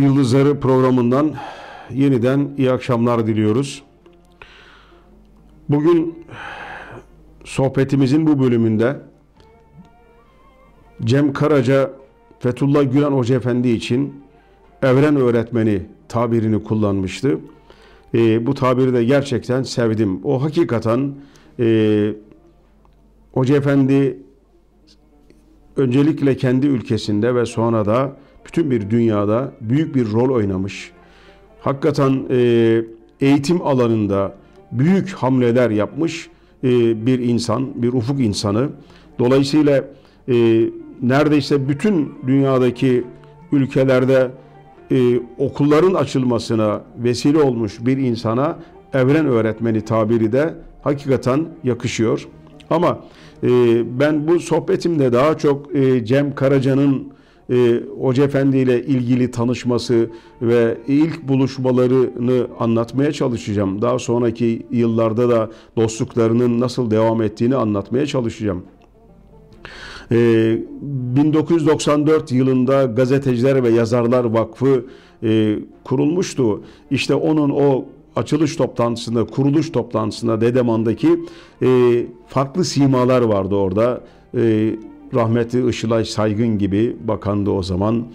Yıldızları programından yeniden iyi akşamlar diliyoruz. Bugün sohbetimizin bu bölümünde Cem Karaca Fethullah Gülen Hoca Efendi için evren öğretmeni tabirini kullanmıştı. E, bu tabiri de gerçekten sevdim. O hakikaten e, Hoca Efendi öncelikle kendi ülkesinde ve sonra da bütün bir dünyada büyük bir rol oynamış. Hakikaten e, eğitim alanında büyük hamleler yapmış e, bir insan, bir ufuk insanı. Dolayısıyla e, neredeyse bütün dünyadaki ülkelerde e, okulların açılmasına vesile olmuş bir insana evren öğretmeni tabiri de hakikaten yakışıyor. Ama e, ben bu sohbetimde daha çok e, Cem Karaca'nın e, Hoca Efendi ile ilgili tanışması ve ilk buluşmalarını anlatmaya çalışacağım. Daha sonraki yıllarda da dostluklarının nasıl devam ettiğini anlatmaya çalışacağım. 1994 yılında Gazeteciler ve Yazarlar Vakfı kurulmuştu. İşte onun o açılış toplantısında, kuruluş toplantısında Dedeman'daki farklı simalar vardı orada. Rahmetli Işılay Saygın gibi bakandı o zaman.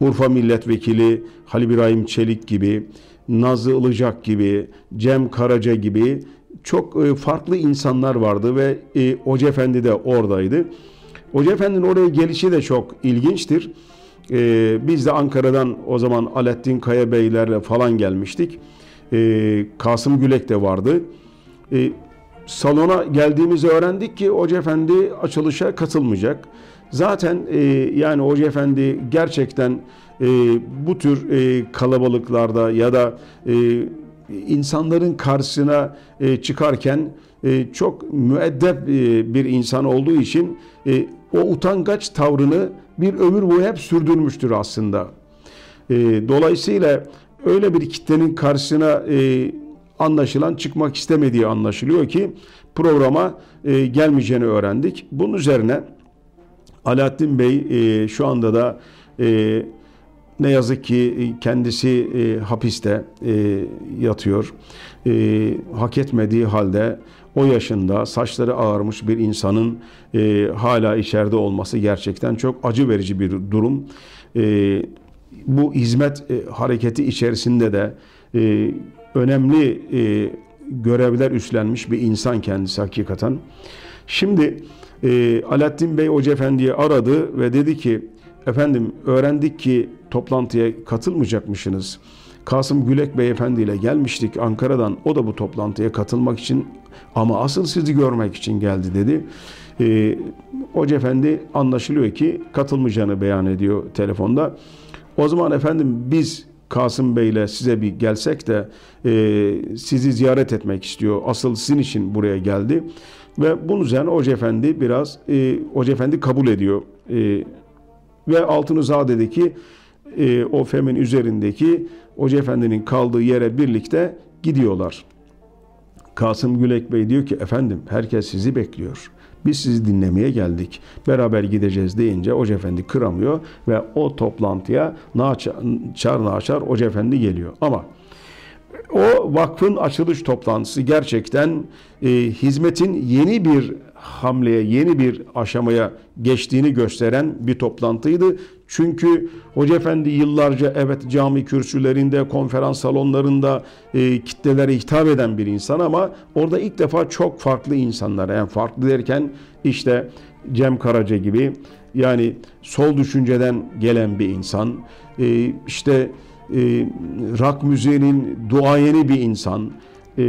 Urfa Milletvekili Halil İbrahim Çelik gibi, Nazlı Ilıcak gibi, Cem Karaca gibi çok e, farklı insanlar vardı ve e, Hoca Efendi de oradaydı. Hoca Efendi'nin oraya gelişi de çok ilginçtir. E, biz de Ankara'dan o zaman Alettin Kaya Beylerle falan gelmiştik. Kasım Gülek de vardı. Salona geldiğimizi öğrendik ki Hoca Efendi açılışa katılmayacak. Zaten yani Hoca Efendi gerçekten bu tür kalabalıklarda ya da insanların karşısına e, çıkarken e, çok müeddep e, bir insan olduğu için o utangaç tavrını bir ömür boyu hep sürdürmüştür aslında. Dolayısıyla öyle bir kitlenin karşısına anlaşılan çıkmak istemediği anlaşılıyor ki programa gelmeyeceğini öğrendik. Bunun üzerine Alaaddin Bey şu anda da ne yazık ki e, kendisi e, hapiste e, yatıyor. E, hak etmediği halde o yaşında saçları ağarmış bir insanın e, hala içeride olması gerçekten çok acı verici bir durum. E, bu hizmet e, hareketi içerisinde de e, önemli e, görevler üstlenmiş bir insan kendisi hakikaten. Şimdi e, Alaaddin Bey Hoca Efendi'yi aradı ve dedi ki Efendim öğrendik ki toplantıya katılmayacakmışsınız. Kasım Gülek Beyefendi ile gelmiştik Ankara'dan. O da bu toplantıya katılmak için ama asıl sizi görmek için geldi dedi. Ee, Hoca Efendi anlaşılıyor ki katılmayacağını beyan ediyor telefonda. O zaman efendim biz Kasım Bey ile size bir gelsek de e, sizi ziyaret etmek istiyor. Asıl sizin için buraya geldi. Ve bunun üzerine Hoca Efendi biraz e, Hoca Efendi kabul ediyor. E, ve Altınızade'deki e, o femin üzerindeki Hoca Efendi'nin kaldığı yere birlikte gidiyorlar. Kasım Gülek Bey diyor ki efendim herkes sizi bekliyor. Biz sizi dinlemeye geldik. Beraber gideceğiz deyince Hoca Efendi kıramıyor ve o toplantıya naçar naçar Hoca Efendi geliyor. Ama o vakfın açılış toplantısı gerçekten e, hizmetin yeni bir hamleye, yeni bir aşamaya geçtiğini gösteren bir toplantıydı. Çünkü Hoca Efendi yıllarca evet cami kürsülerinde, konferans salonlarında e, kitlelere hitap eden bir insan ama orada ilk defa çok farklı insanlar, yani farklı derken işte Cem Karaca gibi yani sol düşünceden gelen bir insan, e, işte e, rock müziğinin duayeni bir insan, e,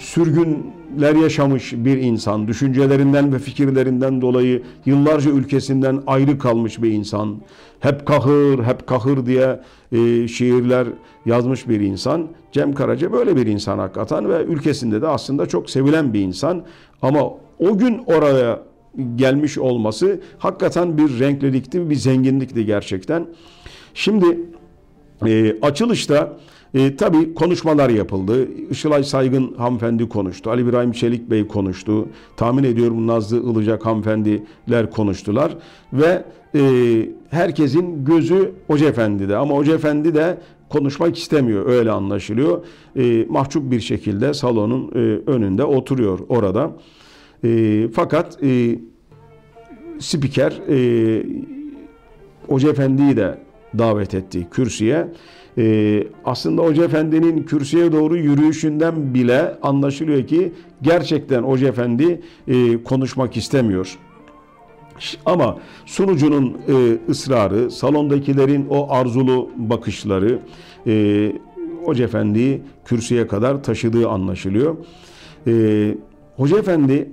sürgünler yaşamış bir insan, düşüncelerinden ve fikirlerinden dolayı yıllarca ülkesinden ayrı kalmış bir insan, hep kahır, hep kahır diye e, şiirler yazmış bir insan. Cem Karaca böyle bir insan hakikaten ve ülkesinde de aslında çok sevilen bir insan. Ama o gün oraya gelmiş olması hakikaten bir renklilikti, bir zenginlikti gerçekten. Şimdi e, açılışta E, tabii konuşmalar yapıldı. Işılay Saygın hanımefendi konuştu. Ali İbrahim Çelik Bey konuştu. Tahmin ediyorum Nazlı Ilıcak hanımefendiler konuştular. Ve e, herkesin gözü Hoca Efendi'de. Ama Hoca Efendi de konuşmak istemiyor. Öyle anlaşılıyor. E, mahcup bir şekilde salonun e, önünde oturuyor orada. E, fakat e, spiker e, Hoca Efendi'yi de davet etti kürsüye. Ee, aslında Hoca Efendi'nin kürsüye doğru yürüyüşünden bile anlaşılıyor ki gerçekten Hoca Efendi e, konuşmak istemiyor. Ama sunucunun e, ısrarı, salondakilerin o arzulu bakışları e, Hoca Efendi'yi kürsüye kadar taşıdığı anlaşılıyor. E, Hoca Efendi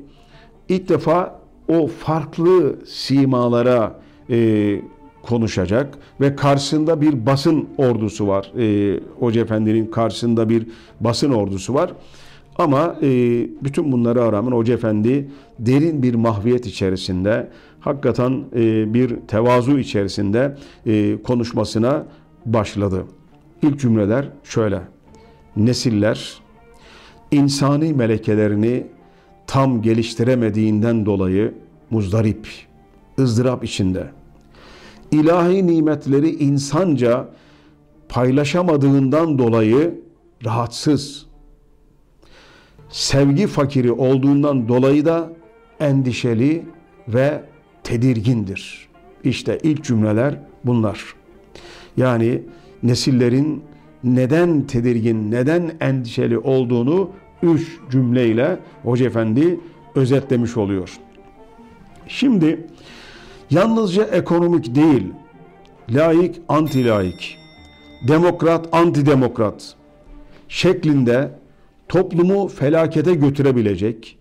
ilk defa o farklı simalara e, konuşacak ve karşısında bir basın ordusu var. E, Hoca Efendi'nin karşısında bir basın ordusu var. Ama e, bütün bunlara rağmen Hoca Efendi derin bir mahviyet içerisinde, hakikaten e, bir tevazu içerisinde e, konuşmasına başladı. İlk cümleler şöyle. Nesiller insani melekelerini tam geliştiremediğinden dolayı muzdarip, ızdırap içinde. İlahi nimetleri insanca paylaşamadığından dolayı rahatsız, sevgi fakiri olduğundan dolayı da endişeli ve tedirgindir. İşte ilk cümleler bunlar. Yani nesillerin neden tedirgin, neden endişeli olduğunu üç cümleyle Hoca Efendi özetlemiş oluyor. Şimdi yalnızca ekonomik değil, laik, anti laik, demokrat, antidemokrat şeklinde toplumu felakete götürebilecek,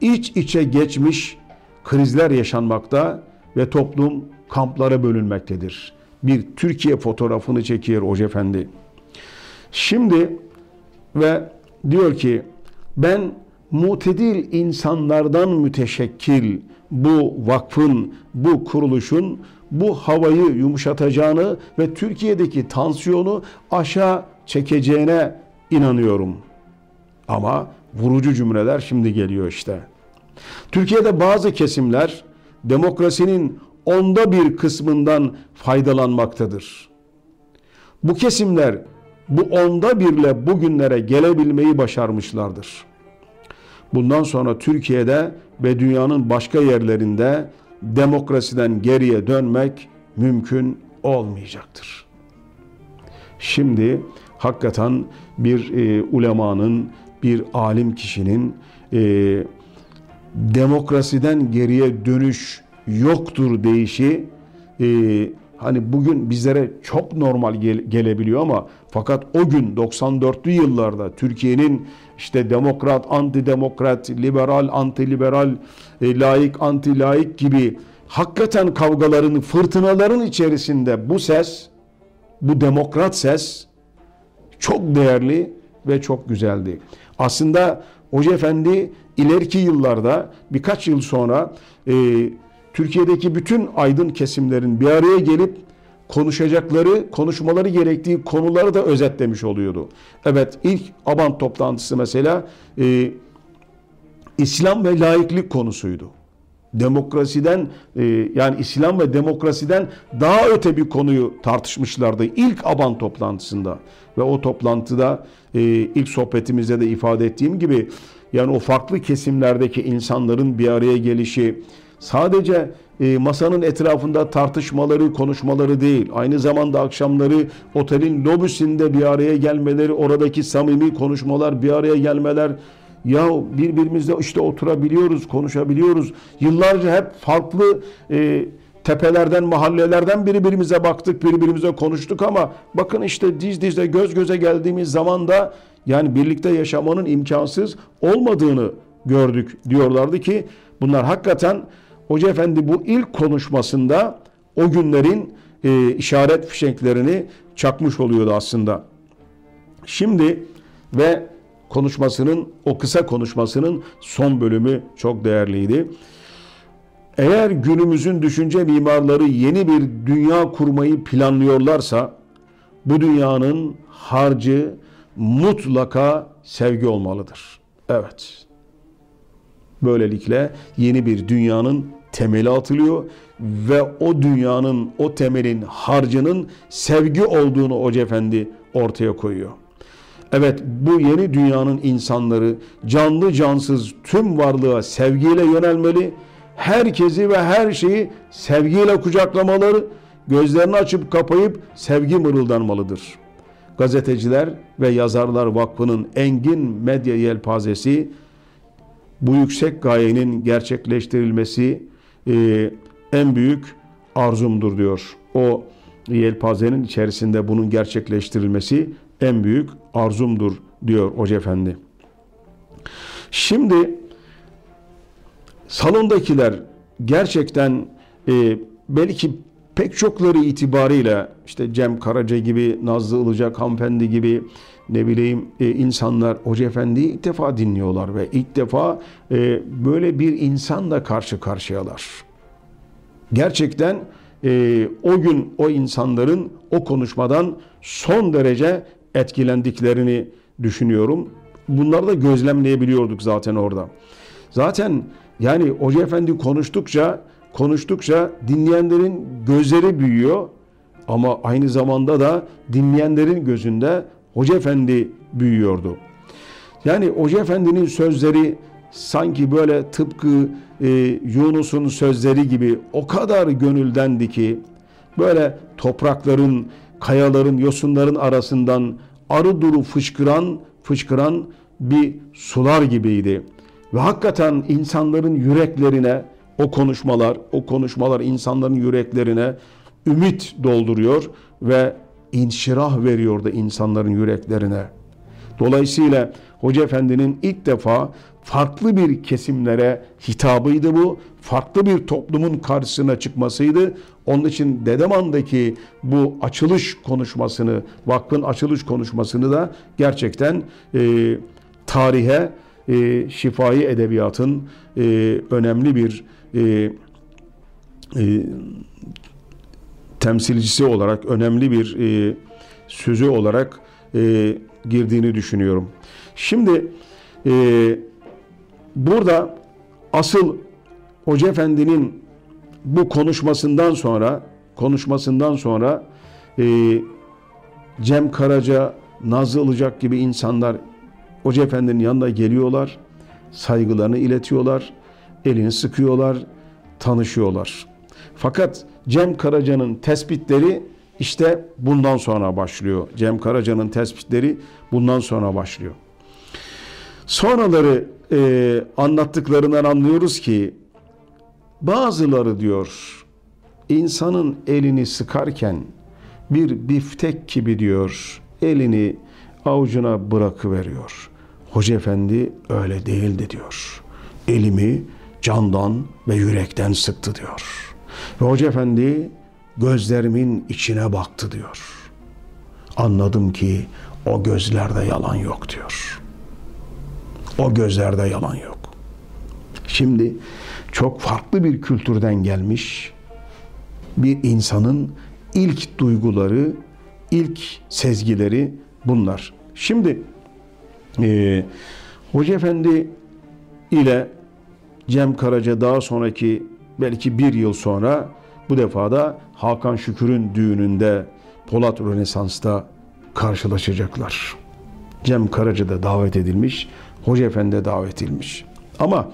iç içe geçmiş krizler yaşanmakta ve toplum kamplara bölünmektedir. Bir Türkiye fotoğrafını çekiyor Hoca Efendi. Şimdi ve diyor ki ben mutedil insanlardan müteşekkil bu vakfın, bu kuruluşun bu havayı yumuşatacağını ve Türkiye'deki tansiyonu aşağı çekeceğine inanıyorum. Ama vurucu cümleler şimdi geliyor işte. Türkiye'de bazı kesimler demokrasinin onda bir kısmından faydalanmaktadır. Bu kesimler bu onda birle bugünlere gelebilmeyi başarmışlardır. Bundan sonra Türkiye'de ve dünyanın başka yerlerinde demokrasiden geriye dönmek mümkün olmayacaktır. Şimdi hakikaten bir e, ulemanın, bir alim kişinin e, demokrasiden geriye dönüş yoktur deyişi e, hani bugün bizlere çok normal gel- gelebiliyor ama fakat o gün 94'lü yıllarda Türkiye'nin işte demokrat, antidemokrat, liberal, antiliberal, e, laik, antilaik gibi hakikaten kavgaların, fırtınaların içerisinde bu ses, bu demokrat ses çok değerli ve çok güzeldi. Aslında Hoca Efendi ileriki yıllarda birkaç yıl sonra e, Türkiye'deki bütün aydın kesimlerin bir araya gelip konuşacakları, konuşmaları gerektiği konuları da özetlemiş oluyordu. Evet ilk Abant toplantısı mesela e, İslam ve laiklik konusuydu. Demokrasiden e, yani İslam ve demokrasiden daha öte bir konuyu tartışmışlardı ilk Aban toplantısında. Ve o toplantıda e, ilk sohbetimizde de ifade ettiğim gibi yani o farklı kesimlerdeki insanların bir araya gelişi sadece e, masanın etrafında tartışmaları, konuşmaları değil, aynı zamanda akşamları otelin lobisinde bir araya gelmeleri, oradaki samimi konuşmalar, bir araya gelmeler, ya birbirimizle işte oturabiliyoruz, konuşabiliyoruz. Yıllarca hep farklı e, tepelerden, mahallelerden birbirimize baktık, birbirimize konuştuk ama bakın işte diz dize, göz göze geldiğimiz zaman da yani birlikte yaşamanın imkansız olmadığını gördük diyorlardı ki bunlar hakikaten Hoca Efendi bu ilk konuşmasında o günlerin e, işaret fişeklerini çakmış oluyordu aslında. Şimdi ve konuşmasının o kısa konuşmasının son bölümü çok değerliydi. Eğer günümüzün düşünce mimarları yeni bir dünya kurmayı planlıyorlarsa bu dünyanın harcı mutlaka sevgi olmalıdır. Evet. Böylelikle yeni bir dünyanın temeli atılıyor ve o dünyanın, o temelin harcının sevgi olduğunu Hoca Efendi ortaya koyuyor. Evet bu yeni dünyanın insanları canlı cansız tüm varlığa sevgiyle yönelmeli. Herkesi ve her şeyi sevgiyle kucaklamaları, gözlerini açıp kapayıp sevgi mırıldanmalıdır. Gazeteciler ve Yazarlar Vakfı'nın engin medya yelpazesi bu yüksek gayenin gerçekleştirilmesi e, en büyük arzumdur diyor. O yelpazenin içerisinde bunun gerçekleştirilmesi en büyük arzumdur diyor Hoca Efendi. Şimdi salondakiler gerçekten e, belki pek çokları itibariyle işte Cem Karaca gibi, Nazlı Ilıcak hanımefendi gibi ne bileyim e, insanlar Hoca Efendi'yi ilk defa dinliyorlar ve ilk defa e, böyle bir insanla karşı karşıyalar. Gerçekten e, o gün o insanların o konuşmadan son derece etkilendiklerini düşünüyorum. Bunları da gözlemleyebiliyorduk zaten orada. Zaten yani Hoca Efendi konuştukça konuştukça dinleyenlerin gözleri büyüyor ama aynı zamanda da dinleyenlerin gözünde Hoca Efendi büyüyordu. Yani Hoca Efendi'nin sözleri sanki böyle tıpkı e, Yunus'un sözleri gibi o kadar gönüldendi ki böyle toprakların, kayaların, yosunların arasından arı duru fışkıran, fışkıran bir sular gibiydi. Ve hakikaten insanların yüreklerine o konuşmalar, o konuşmalar insanların yüreklerine ümit dolduruyor ve inşirah veriyordu insanların yüreklerine. Dolayısıyla Hoca Efendi'nin ilk defa farklı bir kesimlere hitabıydı bu. Farklı bir toplumun karşısına çıkmasıydı. Onun için Dedeman'daki bu açılış konuşmasını, vakfın açılış konuşmasını da gerçekten e, tarihe, e, şifai edebiyatın e, önemli bir e, e, temsilcisi olarak, önemli bir e, sözü olarak e, girdiğini düşünüyorum. Şimdi e, burada asıl Hoca Efendi'nin bu konuşmasından sonra konuşmasından sonra e, Cem Karaca, Nazlı Ilıcak gibi insanlar Hoca Efendi'nin yanına geliyorlar, saygılarını iletiyorlar, elini sıkıyorlar, tanışıyorlar. Fakat Cem Karaca'nın tespitleri işte bundan sonra başlıyor. Cem Karaca'nın tespitleri bundan sonra başlıyor. Sonraları e, anlattıklarından anlıyoruz ki bazıları diyor insanın elini sıkarken bir biftek gibi diyor elini avucuna bırakıveriyor. Hoca Efendi öyle değildi diyor. Elimi candan ve yürekten sıktı diyor. Ve Hoca Efendi gözlerimin içine baktı diyor. Anladım ki o gözlerde yalan yok diyor. O gözlerde yalan yok. Şimdi çok farklı bir kültürden gelmiş bir insanın ilk duyguları, ilk sezgileri bunlar. Şimdi e, Hoca Efendi ile Cem Karaca daha sonraki belki bir yıl sonra bu defa da Hakan Şükür'ün düğününde Polat Rönesans'ta karşılaşacaklar. Cem Karaca da davet edilmiş, Hoca Efendi de davet edilmiş. Ama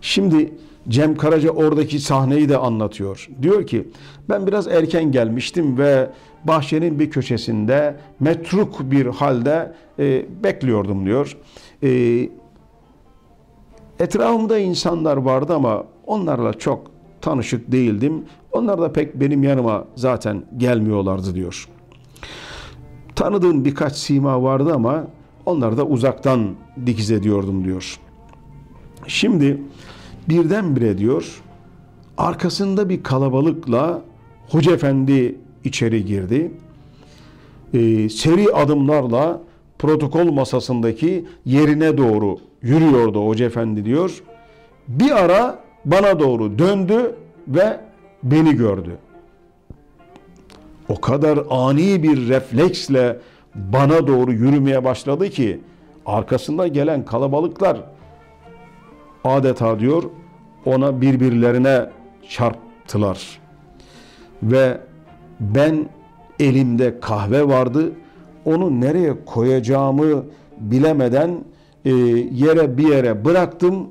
şimdi Cem Karaca oradaki sahneyi de anlatıyor. Diyor ki ben biraz erken gelmiştim ve bahçenin bir köşesinde metruk bir halde e, bekliyordum diyor. E, etrafımda insanlar vardı ama onlarla çok tanışık değildim. Onlar da pek benim yanıma zaten gelmiyorlardı diyor. Tanıdığım birkaç sima vardı ama onları da uzaktan dikiz ediyordum diyor. Şimdi birdenbire diyor arkasında bir kalabalıkla Hoca Efendi içeri girdi. Ee, seri adımlarla protokol masasındaki yerine doğru yürüyordu Hoca Efendi diyor. Bir ara bana doğru döndü ve beni gördü. o kadar ani bir refleksle bana doğru yürümeye başladı ki arkasında gelen kalabalıklar adeta diyor ona birbirlerine çarptılar. Ve ben elimde kahve vardı. Onu nereye koyacağımı bilemeden e, yere bir yere bıraktım.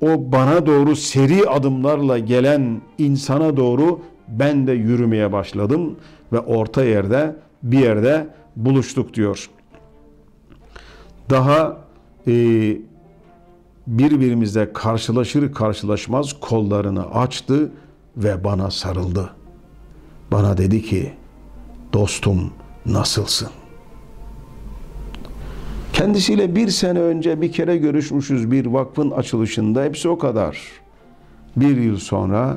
O bana doğru seri adımlarla gelen insana doğru ben de yürümeye başladım ve orta yerde bir yerde buluştuk diyor. Daha e, birbirimizle karşılaşır karşılaşmaz kollarını açtı ve bana sarıldı. Bana dedi ki, dostum nasılsın? Kendisiyle bir sene önce bir kere görüşmüşüz bir vakfın açılışında. Hepsi o kadar. Bir yıl sonra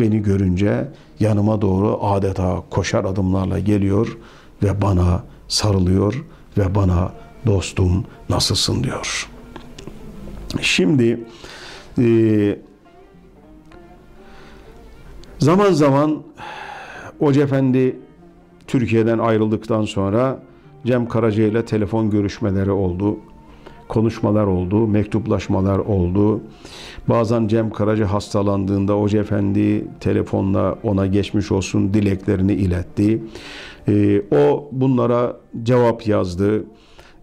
beni görünce yanıma doğru adeta koşar adımlarla geliyor ve bana sarılıyor ve bana dostum nasılsın diyor. Şimdi e, zaman zaman Hoca Efendi Türkiye'den ayrıldıktan sonra Cem Karaca ile telefon görüşmeleri oldu. Konuşmalar oldu, mektuplaşmalar oldu. Bazen Cem Karaca hastalandığında Hoca Efendi telefonla ona geçmiş olsun dileklerini iletti. Ee, o bunlara cevap yazdı.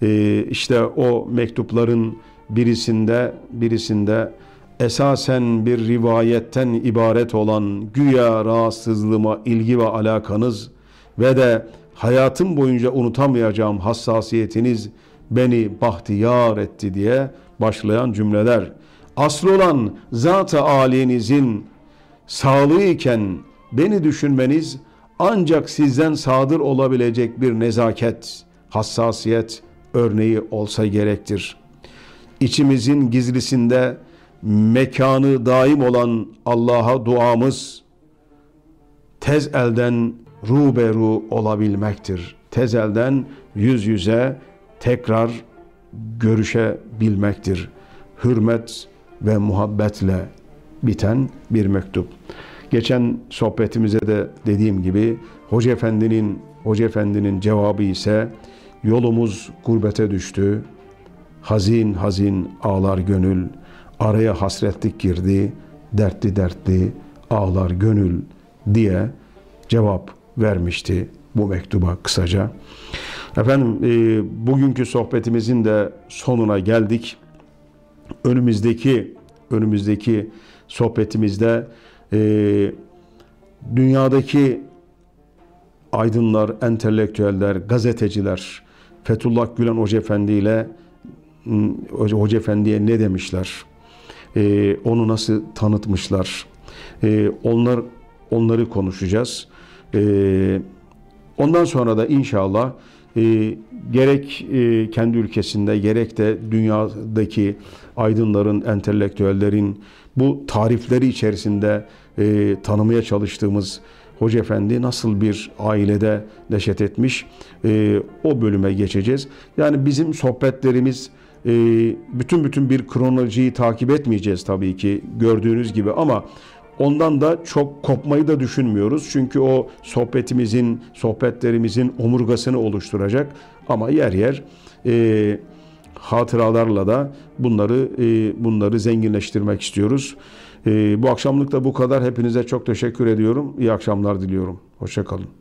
Ee, işte o mektupların birisinde birisinde esasen bir rivayetten ibaret olan güya rahatsızlığıma ilgi ve alakanız ve de hayatım boyunca unutamayacağım hassasiyetiniz beni bahtiyar etti diye başlayan cümleler. Asıl olan zat-ı âlinizin sağlığı iken beni düşünmeniz ancak sizden sadır olabilecek bir nezaket, hassasiyet örneği olsa gerektir. İçimizin gizlisinde mekanı daim olan Allah'a duamız tez elden ruberu olabilmektir. Tez elden yüz yüze tekrar görüşebilmektir. Hürmet ve muhabbetle biten bir mektup. Geçen sohbetimize de dediğim gibi Hoca Efendi'nin Hoca Efendi'nin cevabı ise yolumuz gurbete düştü. Hazin hazin ağlar gönül. Araya hasretlik girdi. Dertli dertli ağlar gönül diye cevap vermişti bu mektuba kısaca. Efendim e, bugünkü sohbetimizin de sonuna geldik. Önümüzdeki önümüzdeki sohbetimizde e, dünyadaki aydınlar, entelektüeller, gazeteciler Fethullah Gülen Hoca Efendi ile Hoca Efendi'ye ne demişler? E, onu nasıl tanıtmışlar? E, onlar onları konuşacağız. E, ondan sonra da inşallah e, gerek e, kendi ülkesinde gerek de dünyadaki aydınların, entelektüellerin bu tarifleri içerisinde e, tanımaya çalıştığımız Hoca Efendi nasıl bir ailede neşet etmiş e, o bölüme geçeceğiz. Yani bizim sohbetlerimiz e, bütün bütün bir kronolojiyi takip etmeyeceğiz tabii ki gördüğünüz gibi ama Ondan da çok kopmayı da düşünmüyoruz. Çünkü o sohbetimizin, sohbetlerimizin omurgasını oluşturacak. Ama yer yer e, hatıralarla da bunları e, bunları zenginleştirmek istiyoruz. E, bu akşamlık da bu kadar. Hepinize çok teşekkür ediyorum. İyi akşamlar diliyorum. Hoşçakalın.